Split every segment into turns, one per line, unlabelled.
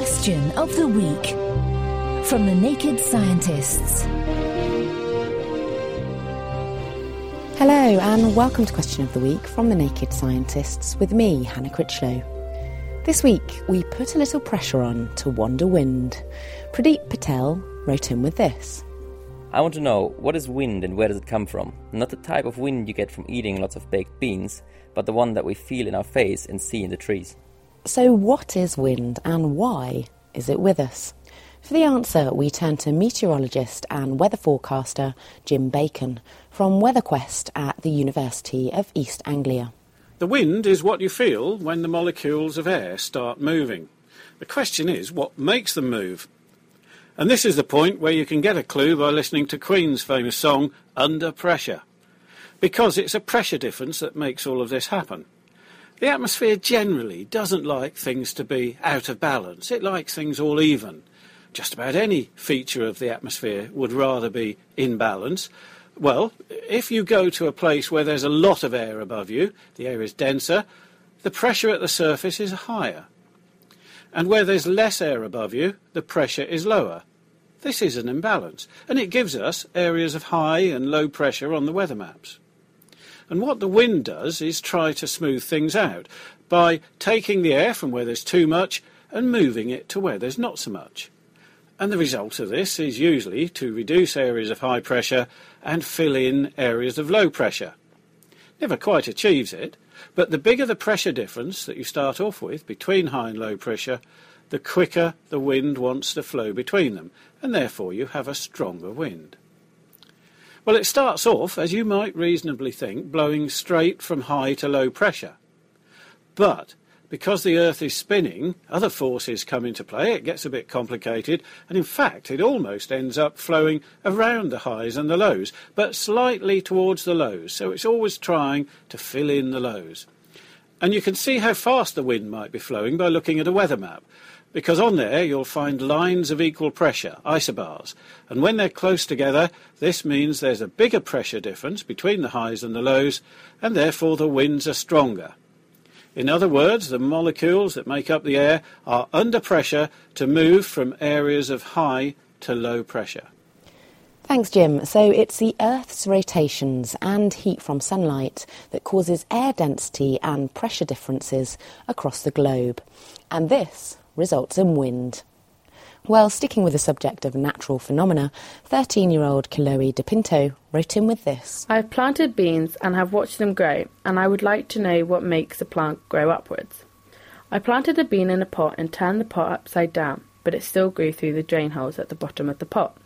Question of the Week from the Naked Scientists.
Hello, and welcome to Question of the Week from the Naked Scientists with me, Hannah Critchlow. This week, we put a little pressure on to Wonder Wind. Pradeep Patel wrote in with this.
I want to know what is wind and where does it come from? Not the type of wind you get from eating lots of baked beans, but the one that we feel in our face and see in the trees.
So, what is wind and why is it with us? For the answer, we turn to meteorologist and weather forecaster Jim Bacon from WeatherQuest at the University of East Anglia.
The wind is what you feel when the molecules of air start moving. The question is, what makes them move? And this is the point where you can get a clue by listening to Queen's famous song, Under Pressure. Because it's a pressure difference that makes all of this happen. The atmosphere generally doesn't like things to be out of balance. It likes things all even. Just about any feature of the atmosphere would rather be in balance. Well, if you go to a place where there's a lot of air above you, the air is denser, the pressure at the surface is higher. And where there's less air above you, the pressure is lower. This is an imbalance, and it gives us areas of high and low pressure on the weather maps. And what the wind does is try to smooth things out by taking the air from where there's too much and moving it to where there's not so much. And the result of this is usually to reduce areas of high pressure and fill in areas of low pressure. Never quite achieves it, but the bigger the pressure difference that you start off with between high and low pressure, the quicker the wind wants to flow between them, and therefore you have a stronger wind. Well, it starts off, as you might reasonably think, blowing straight from high to low pressure. But because the Earth is spinning, other forces come into play, it gets a bit complicated, and in fact, it almost ends up flowing around the highs and the lows, but slightly towards the lows, so it's always trying to fill in the lows. And you can see how fast the wind might be flowing by looking at a weather map because on there you'll find lines of equal pressure, isobars, and when they're close together, this means there's a bigger pressure difference between the highs and the lows, and therefore the winds are stronger. In other words, the molecules that make up the air are under pressure to move from areas of high to low pressure.
Thanks, Jim. So it's the Earth's rotations and heat from sunlight that causes air density and pressure differences across the globe. And this results in wind. Well, sticking with the subject of natural phenomena, 13 year old Chloe DePinto wrote in with this
I've planted beans and have watched them grow, and I would like to know what makes a plant grow upwards. I planted a bean in a pot and turned the pot upside down, but it still grew through the drain holes at the bottom of the pot.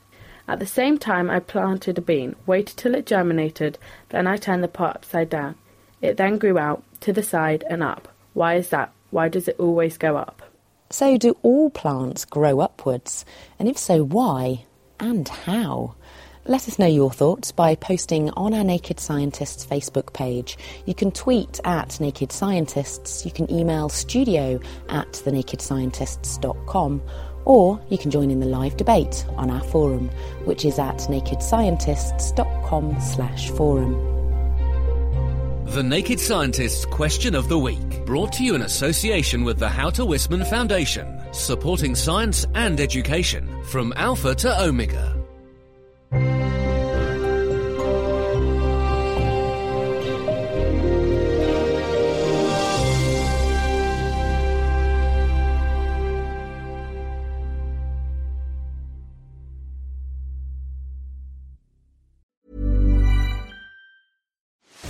At the same time, I planted a bean, waited till it germinated, then I turned the pot upside down. It then grew out, to the side, and up. Why is that? Why does it always go up?
So, do all plants grow upwards? And if so, why and how? Let us know your thoughts by posting on our Naked Scientists Facebook page. You can tweet at Naked Scientists, you can email studio at thenakedscientists.com, or you can join in the live debate on our forum, which is at nakedscientists.com slash forum.
The Naked Scientist's Question of the Week, brought to you in association with the Houter Wisman Foundation, supporting science and education from Alpha to Omega.